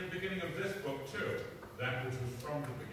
the beginning of this book too, that which was from the beginning.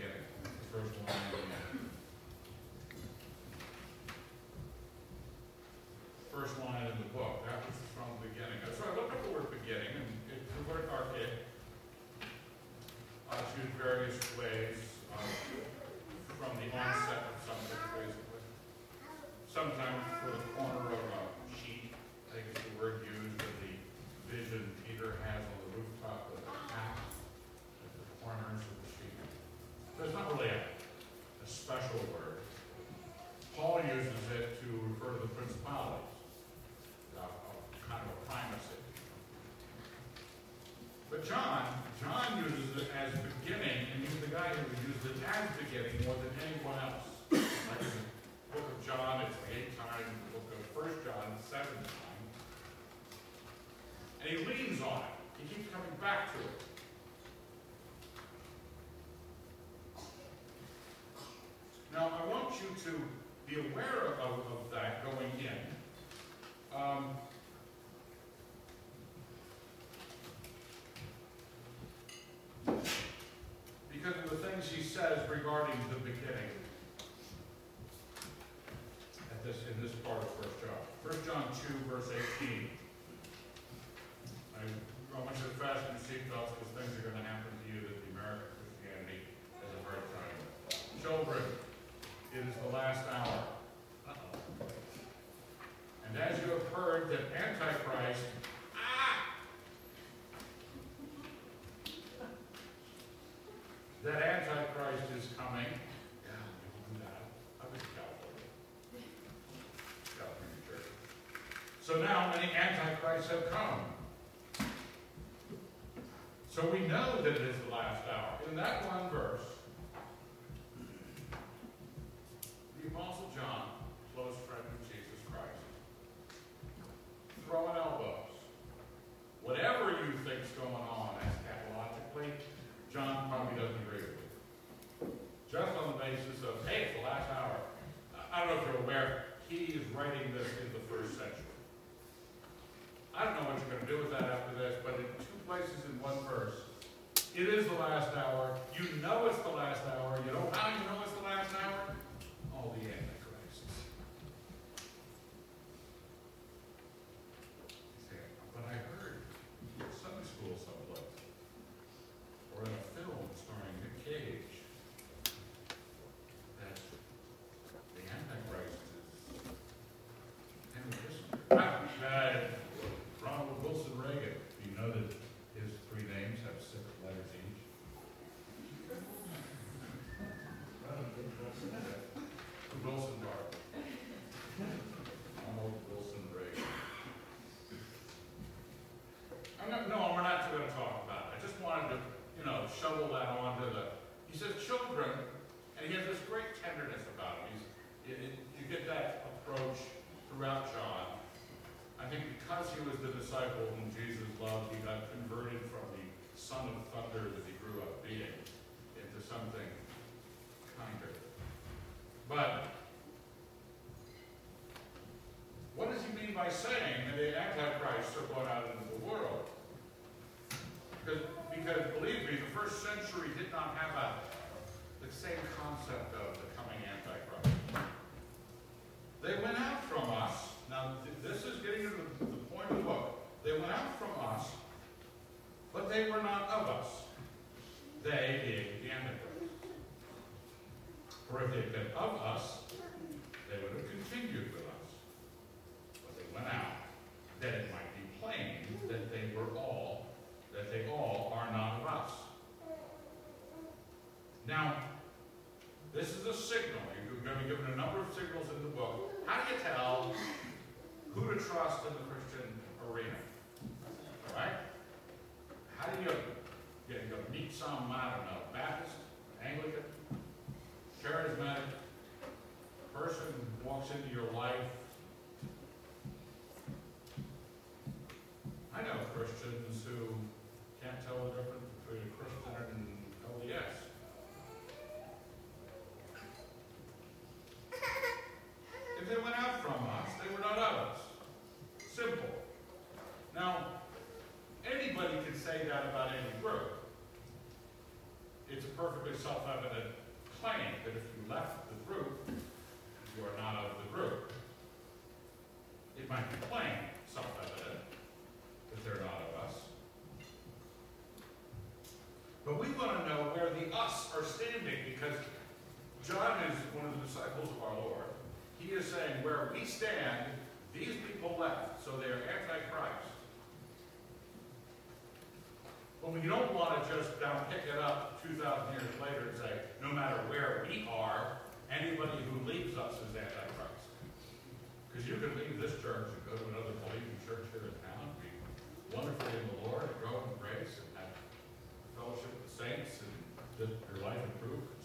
back to it. Now, I want you to be aware of, of that going in. Um, So now many antichrists have come. So we know that it is the last hour. In that one verse, the Apostle John, close friend of Jesus Christ, throwing elbows. Whatever you think's going on eschatologically, John probably doesn't agree with. Just on the basis of, hey, it's the last hour. I don't know if you're aware, he is writing this in the first century. I don't know what you're going to do with that after this, but in two places in one verse, it is the last hour. You know it's the last hour. You know how you know it's the last hour? All the end. by saying, But we want to know where the us are standing because John is one of the disciples of our Lord. He is saying, where we stand, these people left, so they are antichrist. But we don't want to just now pick it up 2,000 years later and say, no matter where we are, anybody who leaves us is antichrist. Because you can leave this church and go to another believing church here in town, be wonderfully in the Lord, and grow in grace, thanks and did your life improve?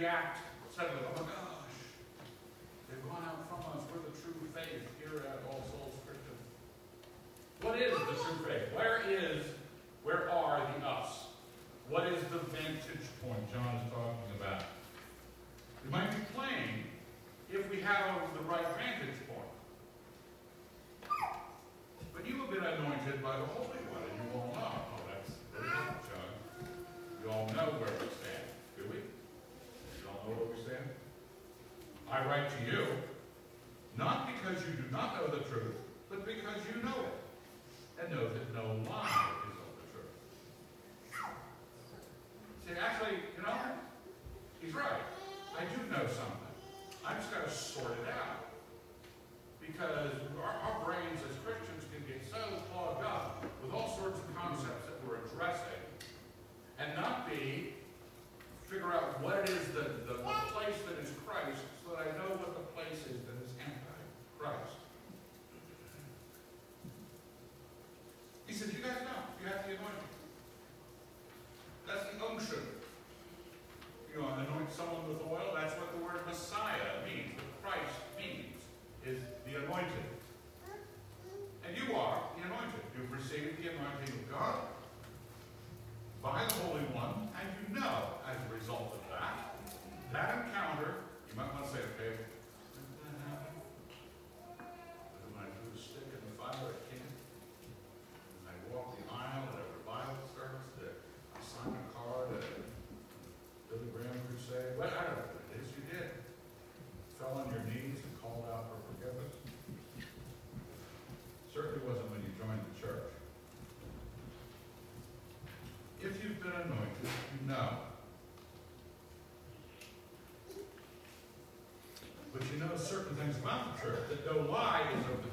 react I write to you. certain things about the church that know why is of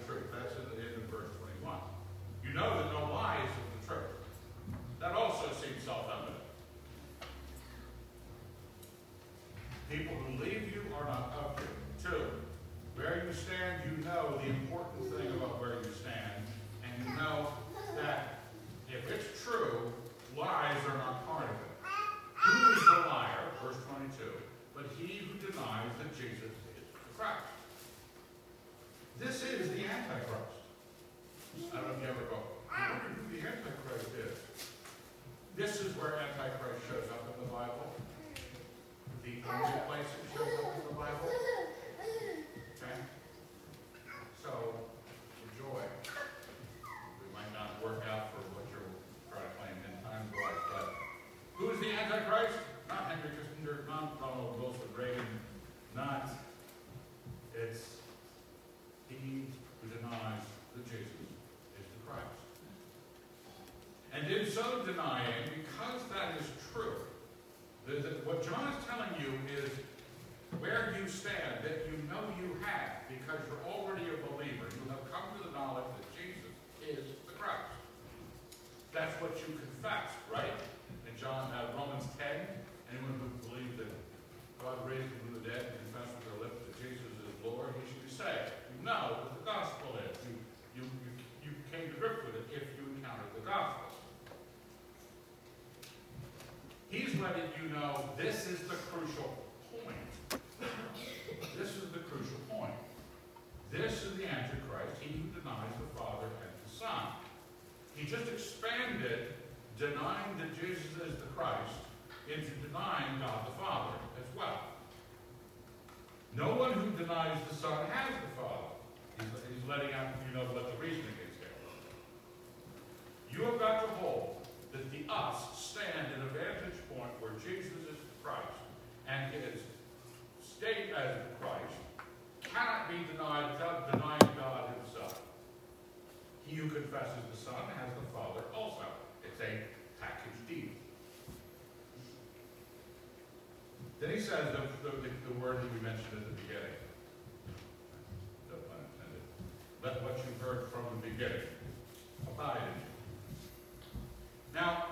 so denying, because that is true, that, that what John is telling you is where you stand, that you know you have, because you're already a believer. You have come to the knowledge that Jesus is the Christ. That's what you confess, right? In John, uh, Romans 10, anyone who believes that God raised him from the dead and confess with their lips that Jesus is Lord, he should be saved. You know what the gospel is. You, you, you, you came to grips with it if you encountered the gospel. He's letting you know this is the crucial point. This is the crucial point. This is the Antichrist, he who denies the Father and the Son. He just expanded denying that Jesus is the Christ into denying God the Father as well. No one who denies the Son has the Father. He's, he's letting out you know what the reasoning is here. You have got to hold that the us stand in a vantage point where Jesus is the Christ, and his state as Christ cannot be denied without denying God himself. He who confesses the Son has the Father also. It's a package deal. Then he says the, the, the, the word that we mentioned at the beginning. No pun intended. Let what you heard from the beginning abide in you. Now,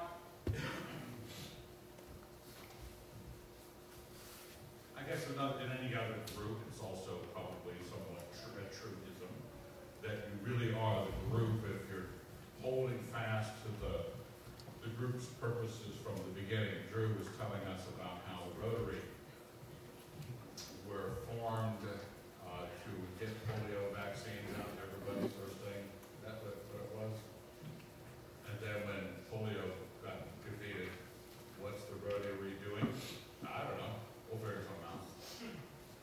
I guess in any other group, it's also probably somewhat tr- a truism that you really are the group if you're holding fast to the, the group's purposes from the beginning. Drew was telling us about how Rotary were formed uh, to get polio vaccines out to everybody first thing. That's what, what it was. And then when polio got defeated, what's the Rotary doing? I don't know. We'll figure something out.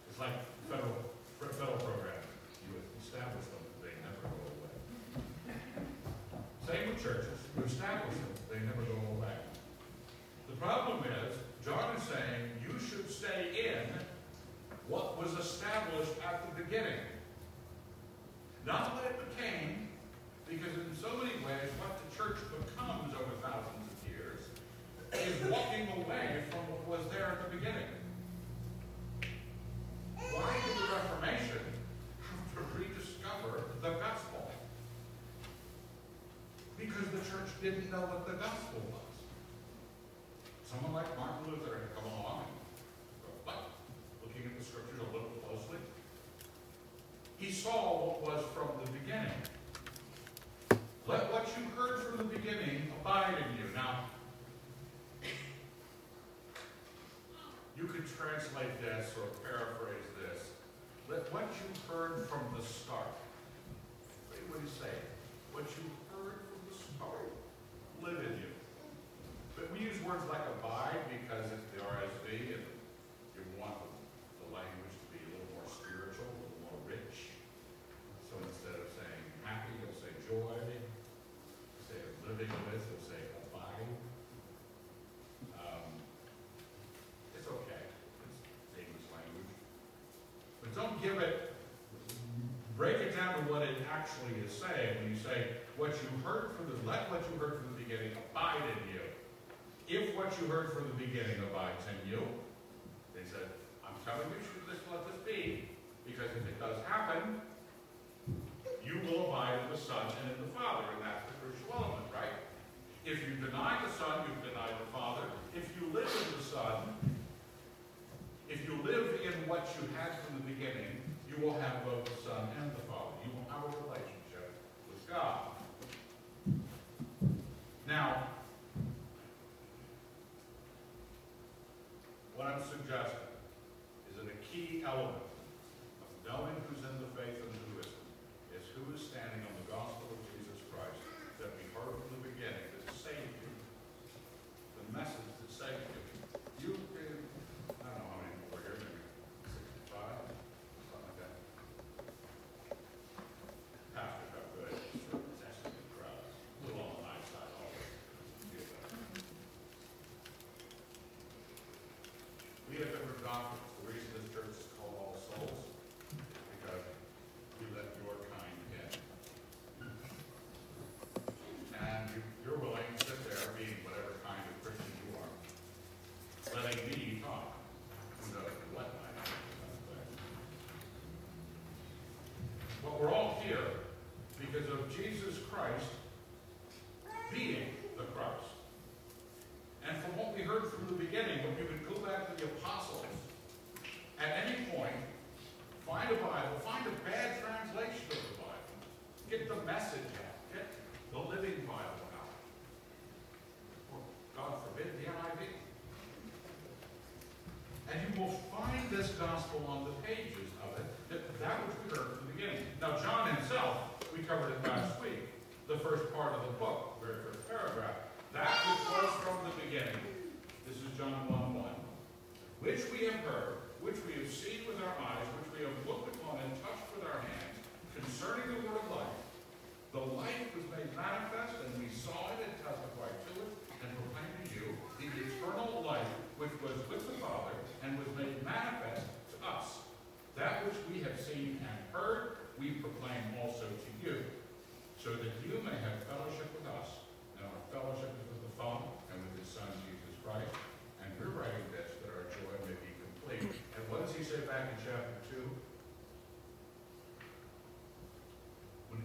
It's like federal, federal programs. You establish them, they never go away. Same with churches. You establish them, they never go away. The problem is, John is saying you should stay in what was established at the beginning. Not what it became, because in so many ways, what the church becomes over thousands of years is walking away from what was there at the beginning. Why did the Reformation have to rediscover the gospel? Because the church didn't know what the gospel was. Someone like Martin Luther had come along and, but, looking at the scriptures a little closely, he saw what was from the beginning. Let what you heard from the beginning abide in you. Now, you could translate this or paraphrase this. Let what you heard from the start. What do you say? What you heard from the start live in you. But we use words like abide because it's the RSV and you want the language to be a little more spiritual, a little more rich. So instead of saying happy, you'll say joy. Say living with, you'll say abide. Um, it's okay. It's English language. But don't give it, break it down to what it actually is saying. When you say, what you heard from the, let what you heard from the beginning abide in you. If what you heard from the beginning abides in you,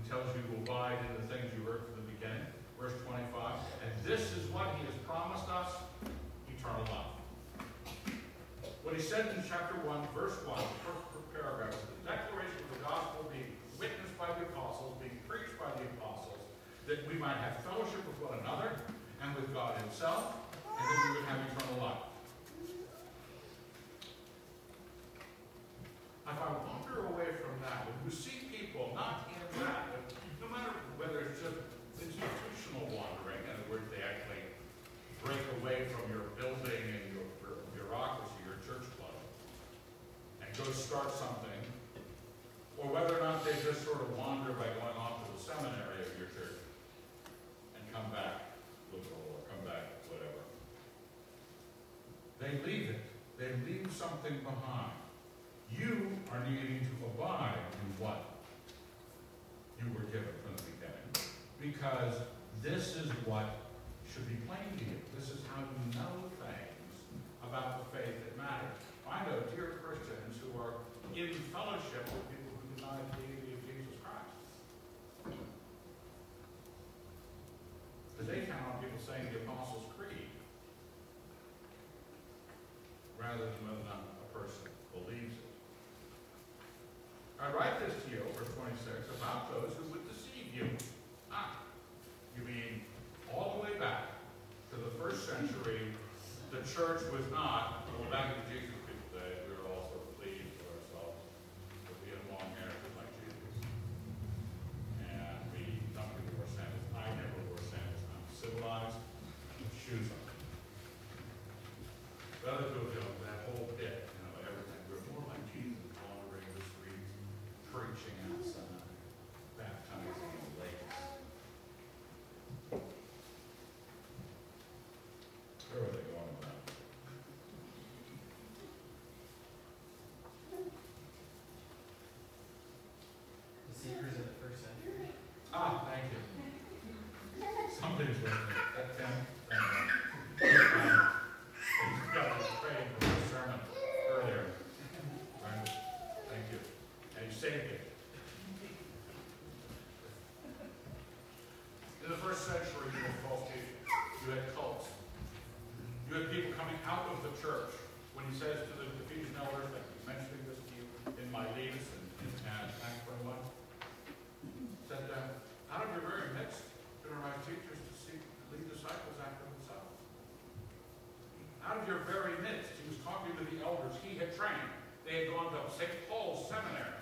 tells you abide in the things you heard from the beginning. Verse 25. And this is what he has promised us, eternal life. What he said in chapter 1, verse 1, the first paragraph, the declaration of the gospel being witnessed by the apostles, being preached by the apostles, that we might have fellowship with one another and with God himself, and that we would have something behind. I write this to you, verse 26, about those who Please, your very midst. He was talking to the elders he had trained. They had gone to St. Paul's Seminary.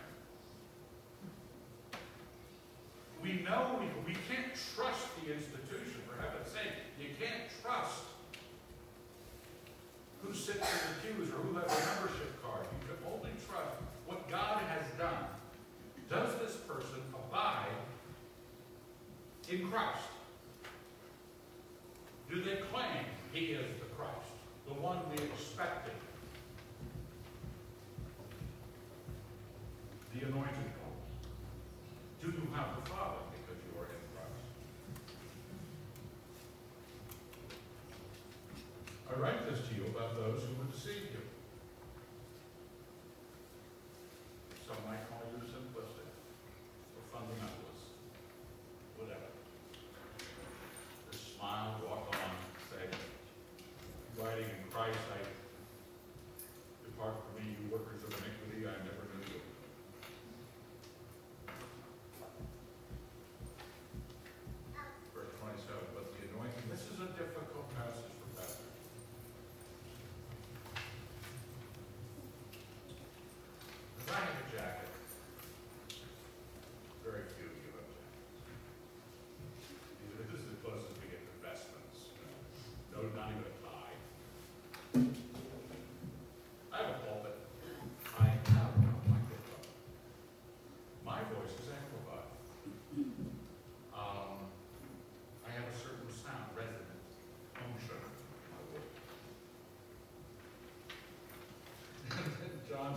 We know we, we can't trust the institution, for heaven's sake. You can't trust who sits in the pews or who, remember,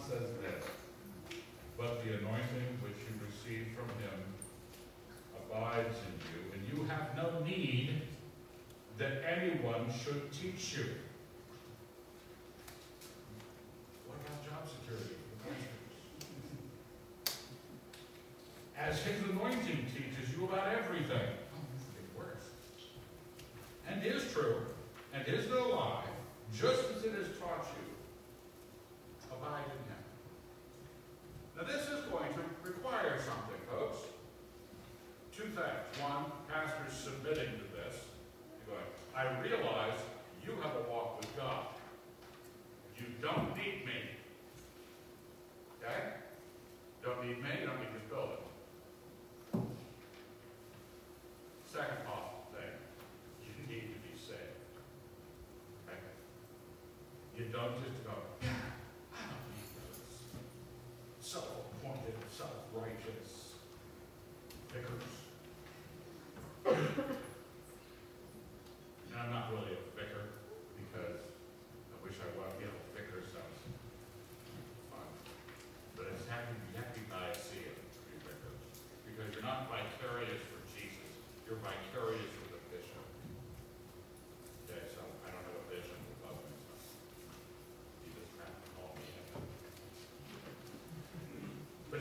says this, But the anointing which you receive from him abides in you, and you have no need that anyone should teach you. don't just go, yeah, I don't need those self-appointed, self-righteous vicars.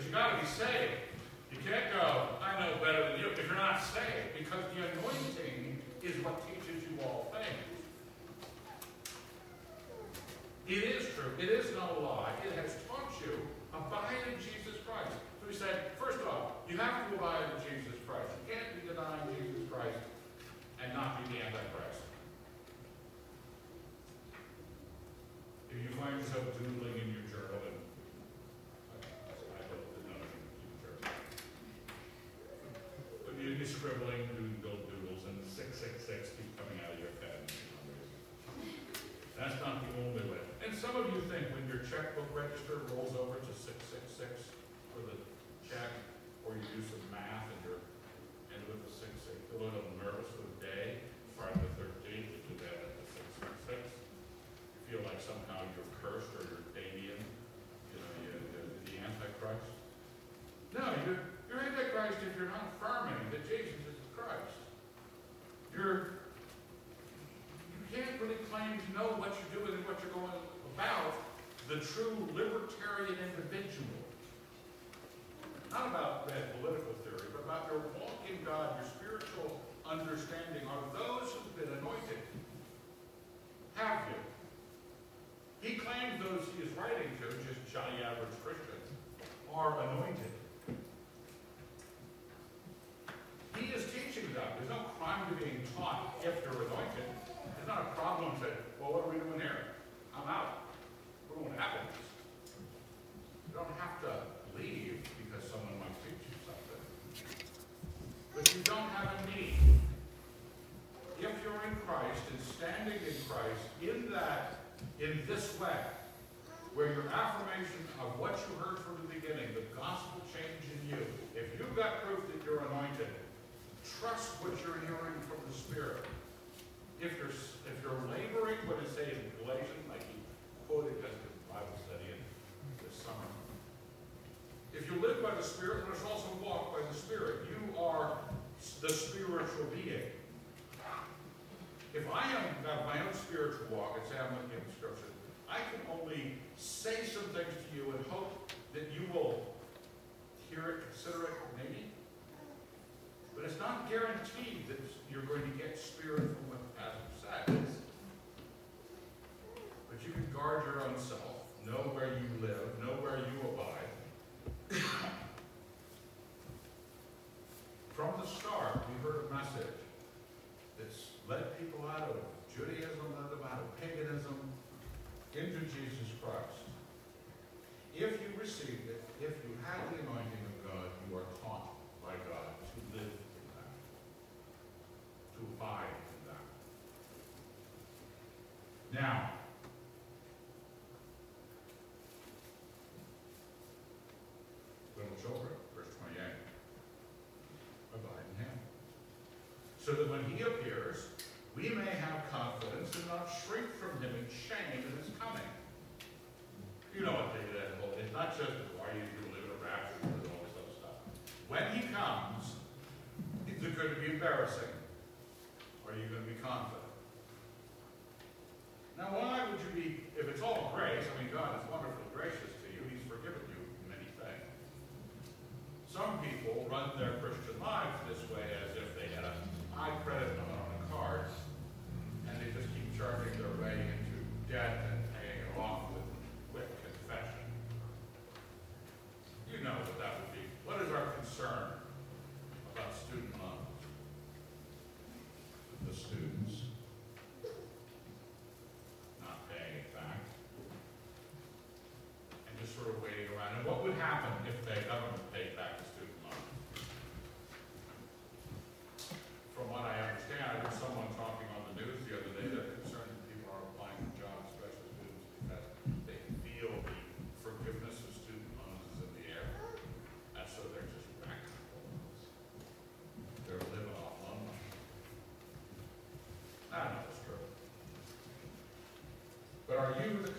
you've got to be saved. You can't go, I know better than you, if you're not saved, because the anointing scribbling, doing doodles, and 666 keep coming out of your pen. That's not the only way. And some of you think when your checkbook register rolls over to 666 for the check, or you do some math and you're and with a 6 6 a little nervous for the day, the true libertarian individual. Not about bad political theory, but about your walk in God, your spiritual understanding. Are those walk. It's how I'm looking scripture. I can only say some things to you and hope that you will hear it, consider it, maybe. But it's not guaranteed that you're going to get spirit from what the pastor says. But you can guard your own self, know where you live, know where you abide. from the start, we heard a message that's led people out of Judaism and them out of paganism into Jesus Christ. If you received it, if you had the anointing,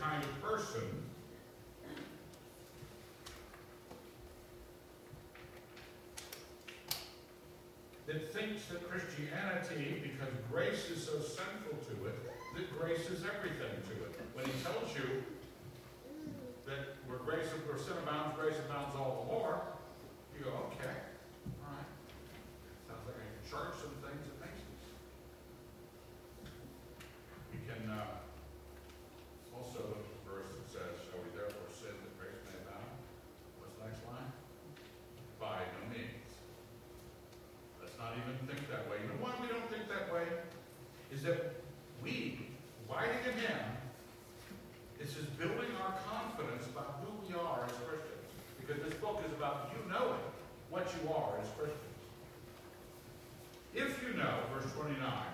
kind person. That thinks that Christianity, because grace is so central to it, that grace is everything to it. When he tells you that where grace where sin abounds, grace abounds all the more, Certainly not.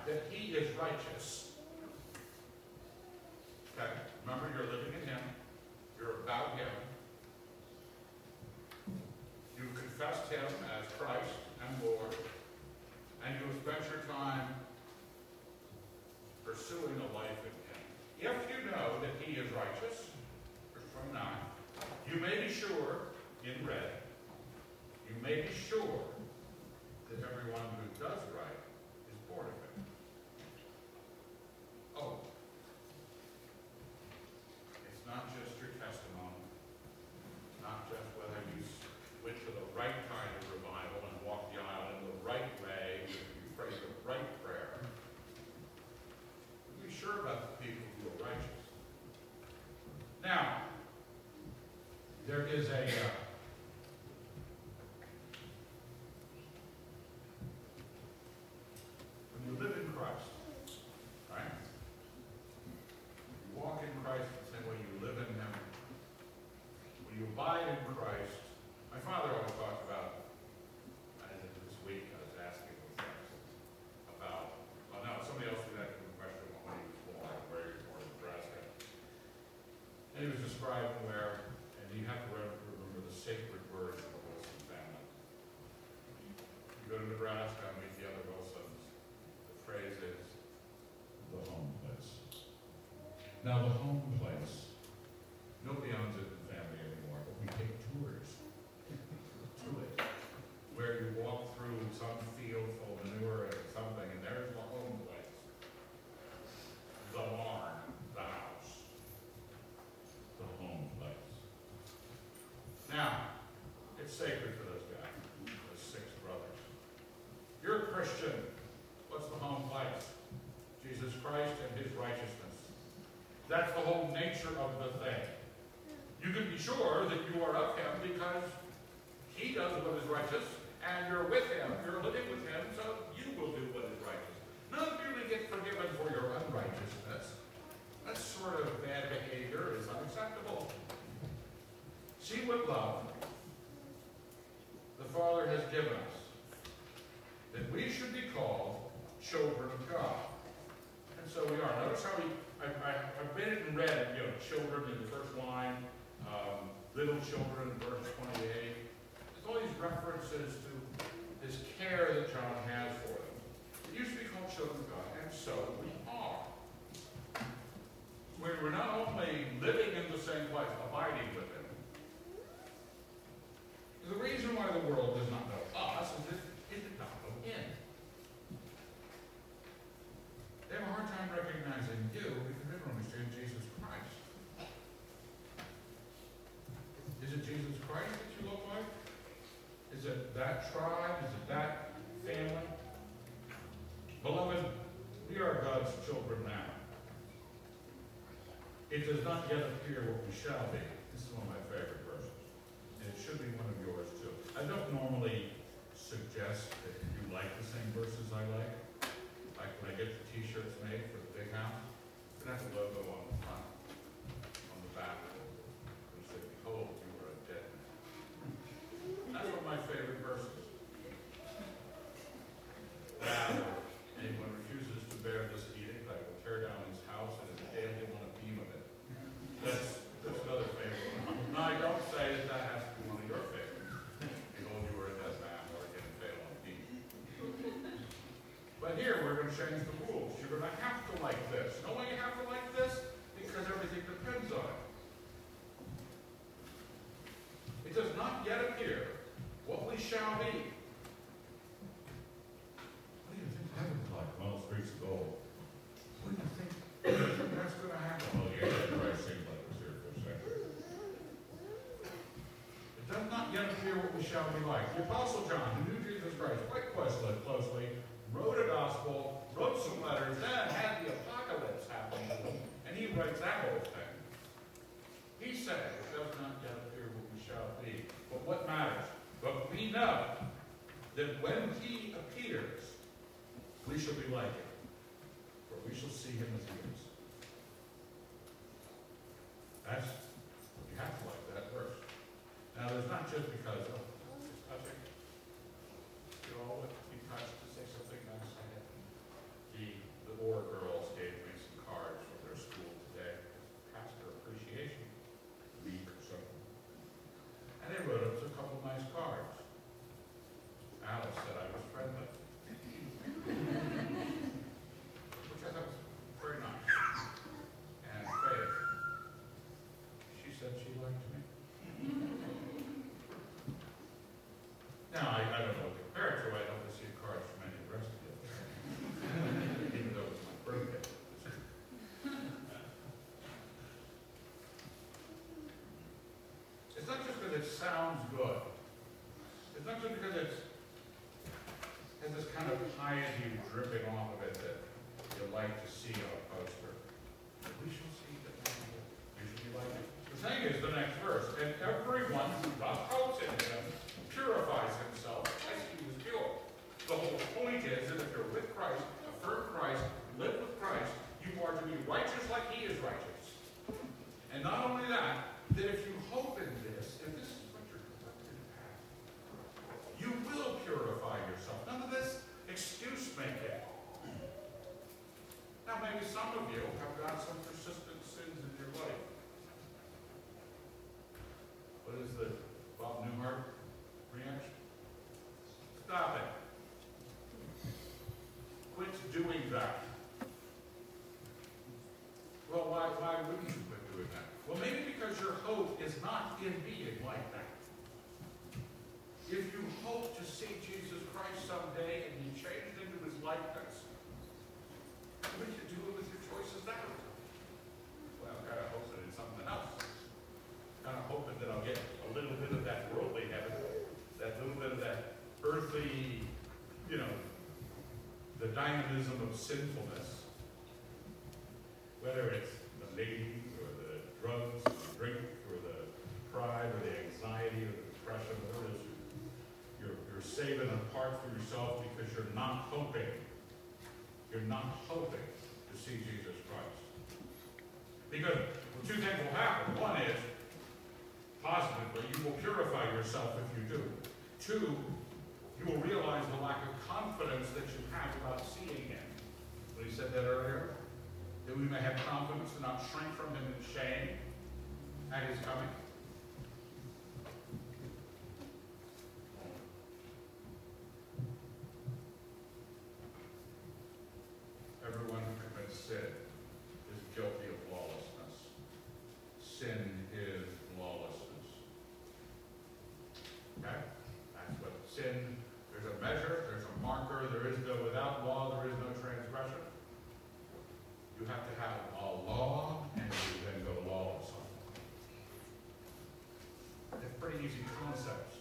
describing where nature of the thing. You can be sure that you are of him because he does what is righteous, and you're with him, you're living with him, so you will do what is righteous. Not merely get forgiven for your unrighteousness. That sort of bad behavior is unacceptable. See what love the Father has given us, that we should be called children of God. And so we are. Notice how we, I, I, I've been and read children in the first line, um, little children, verse 28. There's all these references to this care that John has for them. It used to be called children of God, and so we are. We we're not only living in the same life, abiding with Him. The reason why the world does not know us is shall be. This is one of my favorite verses. And it should be one of yours too. I don't normally suggest that you like the same verses I like. Like when I get the t-shirts made for the big house, it has a logo on the front, on the back, which says, behold, you are a dead man. That's one of my favorite verses. That anyone refuses to bear this edict, I will tear down his house and his daily on a beam of it. That's, that's another favorite one. No, I don't say that that has to be one of your favorites. Behold, you are a dead man, or again, fail on a beam. But here, we're gonna change the rules. You're gonna have to like this. No why you have to like this? Because everything depends on it. It does not yet appear what we shall be. What do you think heaven's like? Well, streets of gold. What do you think that's gonna happen? Well, the Antichrist seems like it's here for a second. It does not yet appear what we shall be like. The Apostle John, who knew Jesus Christ quite closely, closely, wrote a gospel, wrote some letters, then had the apocalypse happen to him, and he writes that whole thing. He said, it does not yet appear what we shall be. But what matters? But we know that when he appears, we shall be like him, for we shall see him as he is. That's, you have to like that verse. Now, there's not just because, oh, it's touching. You all would be touched to say something nice. I had The, the Orr girls gave me some cards from their school today, pastor appreciation week or something. And they wrote us a couple nice cards. Alice said I was friendly. Which I thought was very nice. And Faith, she said she liked me. Now, I, I don't know what to compare it to, I don't receive cards from any of the rest of you. Even though it's my birthday. It's not just because it sounds good. It's not just because it's, has this kind of piety dripping off of it that you like to see on a poster. We shall see that you should be like it. The thing is, the next verse, and everyone who does hope in him purifies himself as he was pure. The whole point is that if you're with Christ, affirm Christ, live with Christ, you are to be righteous like he is righteous. And not only that, that if you hope in this, if this is what you're directed to have, you will purify yourself. None of this excuse making. Now, maybe some of you have got some persistent sins in your life. What is the Bob Newhart reaction? Stop it. Quit doing that. Well, why, why wouldn't you quit doing that? Well, maybe because your hope is not in being like that. If you hope to see Jesus Christ someday and be changed into his likeness, what do you do with your choices now? Well, I'm kind of hoping it's something else. Kind of hoping that I'll get a little bit of that worldly heaven, that little bit of that earthly, you know, the dynamism of sinfulness. Whether it's the ladies or the drugs, or the drink, or the pride, or the anxiety, or the depression, whatever it is, you're, you're saving a part for yourself because you're not hoping, you're not hoping to see Jesus Christ. Because two things will happen. One is, positively, you will purify yourself if you do. Two, you will realize the lack of confidence that you have about seeing him. When he said that earlier, that we may have confidence and not shrink from him in shame at his coming. Everyone who commits sin is guilty of lawlessness. Sin is lawlessness. Okay? That's what sin, there's a measure, there's a marker, there is no, without law, there is no transgression. You you have to have a law and you then go lawless on it. They're pretty easy concepts.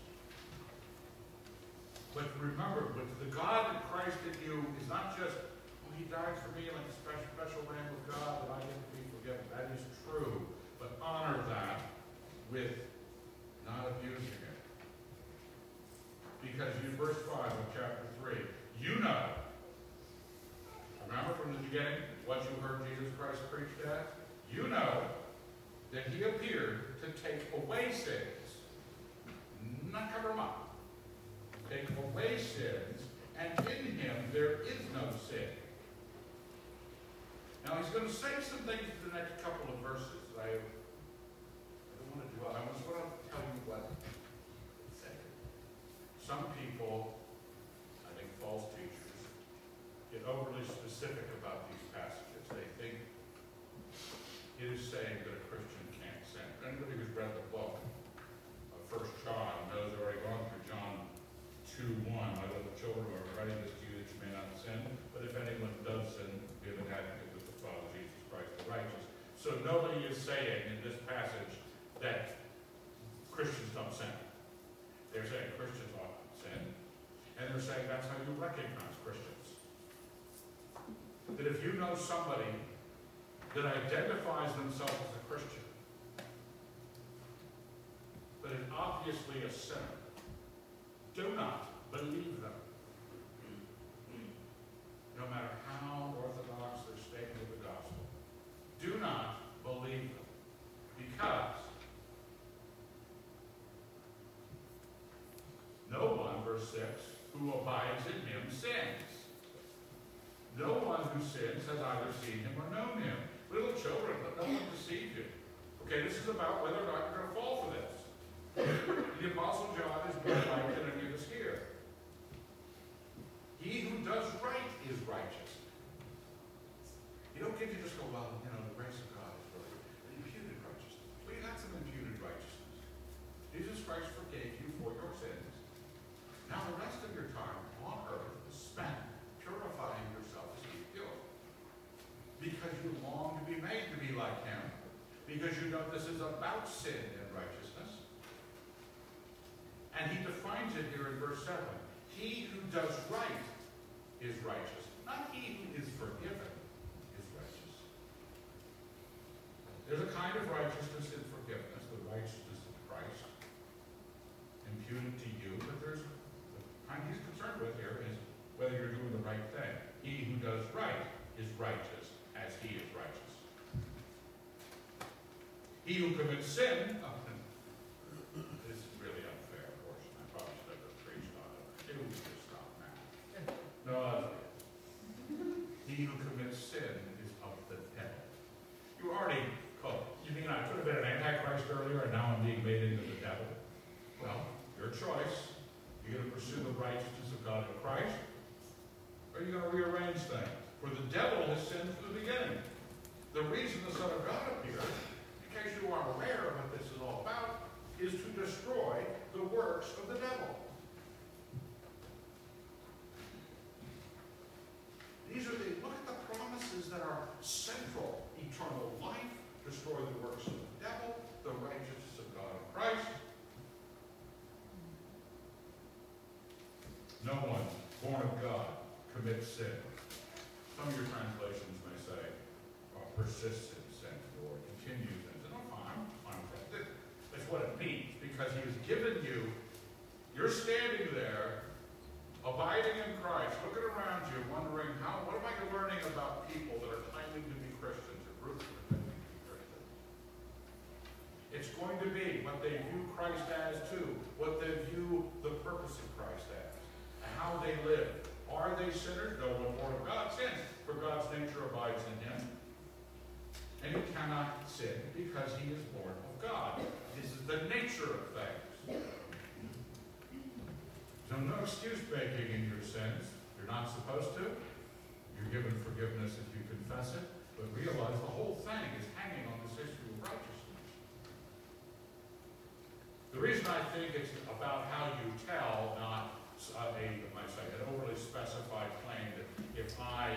But remember, but the God that Christ in you is not just, oh, he died for me like a special, special lamb of God that I get to be forgiven. That is true. But honor that with not abusing it. Because you, verse 5 of chapter 3, you know, remember from the beginning what you heard Jesus Christ preach at? You know that he appeared to take away sins, not cover them up away sins, and in him there is no sin. Now he's going to say some things in the next couple of verses that I, don't want to dwell. I just want to tell you what it said. Some people, I think false teachers, get overly specific about these passages. They think it is saying that a Christian can't sin. Anybody who's read the book of First John knows already gone through John 2 1. My little children are writing this to you that you may not sin, but if anyone does sin, we have an advocate with the Father, Jesus Christ the righteous. So nobody is saying in this passage that Christians don't sin. They're saying Christians ought sin, and they're saying that's how you recognize Christians. That if you know somebody that identifies themselves as a Christian, but is obviously a sinner, do not believe them. No matter how orthodox their statement of the gospel. Do not believe them. Because no one, verse 6, who abides in him sins. No one who sins has either seen him or known him. Little children, let no one deceive you. Okay, this is about whether or not you're going to fall for this. The Apostle John is more like than any of us here. He who does right is righteous. You don't get to just go, well, you know, the grace of God is really imputed righteousness. Well, you got some imputed righteousness. Jesus Christ forgave you for your sins. Now the rest of your time on earth is spent purifying yourself as you pure. Because you long to be made to be like him. Because you know this is about sin and righteousness. And he defines it here in verse 7. He who does right is righteous. Not he who is forgiven is righteous. There's a kind of righteousness in forgiveness, the righteousness of Christ, imputed to you, but there's the kind he's concerned with here is whether you're doing the right thing. He who does right is righteous as he is righteous. He who commits sin, oh, this is really unfair portion. I probably should have preached on it. Maybe we should stop now. No, I'll do it. he who commits sin is of the devil. You already called. You mean I could have been an antichrist earlier and now I'm being made into the devil? Well, your choice. You're going to pursue the righteousness of God in Christ, or are you going to rearrange things? For the devil has sinned from the beginning. The reason the Son of God appeared, in case you aren't aware of what this is all about, is to destroy the works of the devil. These are the, look at the promises that are central. Eternal life, destroy the works of the devil, the righteousness of God in Christ. No one born of God commits sin. Some of your translations may say, uh, persists in sin or continues in sin. No, fine, fine with that. That's what it means, because he has given you, you're standing there, abiding in Christ, looking around you, wondering, how, what am I learning about people that are claiming to be Christians or groups that are claiming to be Christians? It's going to be what they view Christ as too, what they view the purpose of Christ as, and how they live. They sinners? No one born of God sins, for God's nature abides in him. And he cannot sin because he is born of God. This is the nature of things. So no excuse making in your sins. You're not supposed to. You're given forgiveness if you confess it. But realize the whole thing is hanging on this issue of righteousness. The reason I think it's about how you tell, not a, I say, an overly specified claim that if I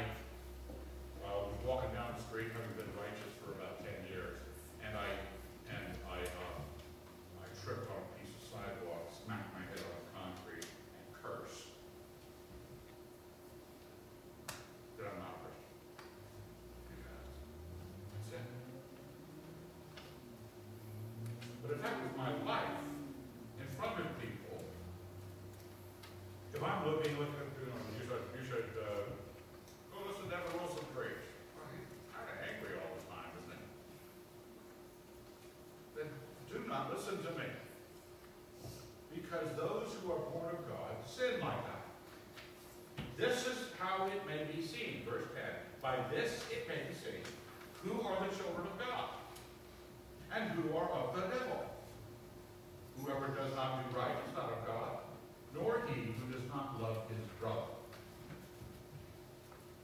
uh, was walking down the street, having been righteous for about ten years, and I, and I, uh, I tripped on a piece of sidewalk, smacked my head on the concrete, and cursed. That I'm not a Christian. Because it's sin. But if that was my life, in front of people, if I'm looking, looking at, you know, you should, you should, uh, go listen to Devin Wilson preach. Well, he's kind of angry all the time, isn't he? Then do not listen to me. Because those who are born of God sin like that. This is how it may be seen, verse 10. By this it may be seen who are the children of God and who are of the devil. Whoever does not do right is not of God, nor he who does not love his brother.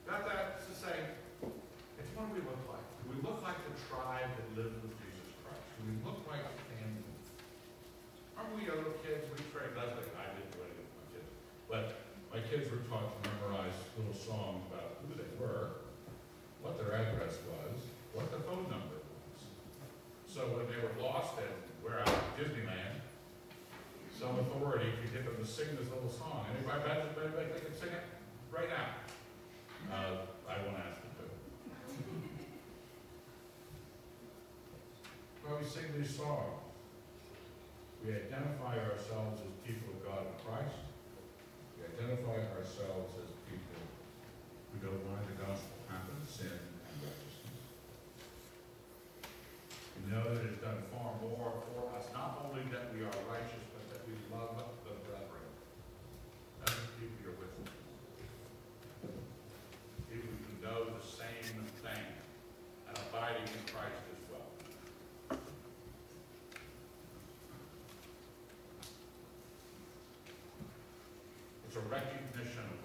Got that? The same. It's what we look like? Do we look like the tribe that lived with Jesus Christ? Do we look like family? Remember we little kids, we trained, Leslie, I didn't do anything with my kids, but my kids were taught to memorize little songs about who they were, what their address was, what the phone number was. So when they were lost and we're out at Disneyland, some authority could get them to sing this little song. Anybody, anybody, anybody they can sing it right now? Uh, I won't ask them to. When we sing this song, we identify ourselves as people of God in Christ. We identify ourselves as people who don't mind the gospel happen, sin and righteousness. We know that it has done far more for us, not only that we are righteous, but that we love the brethren. That's the people you're with. People who know the same thing and abiding in Christ as well. It's a recognition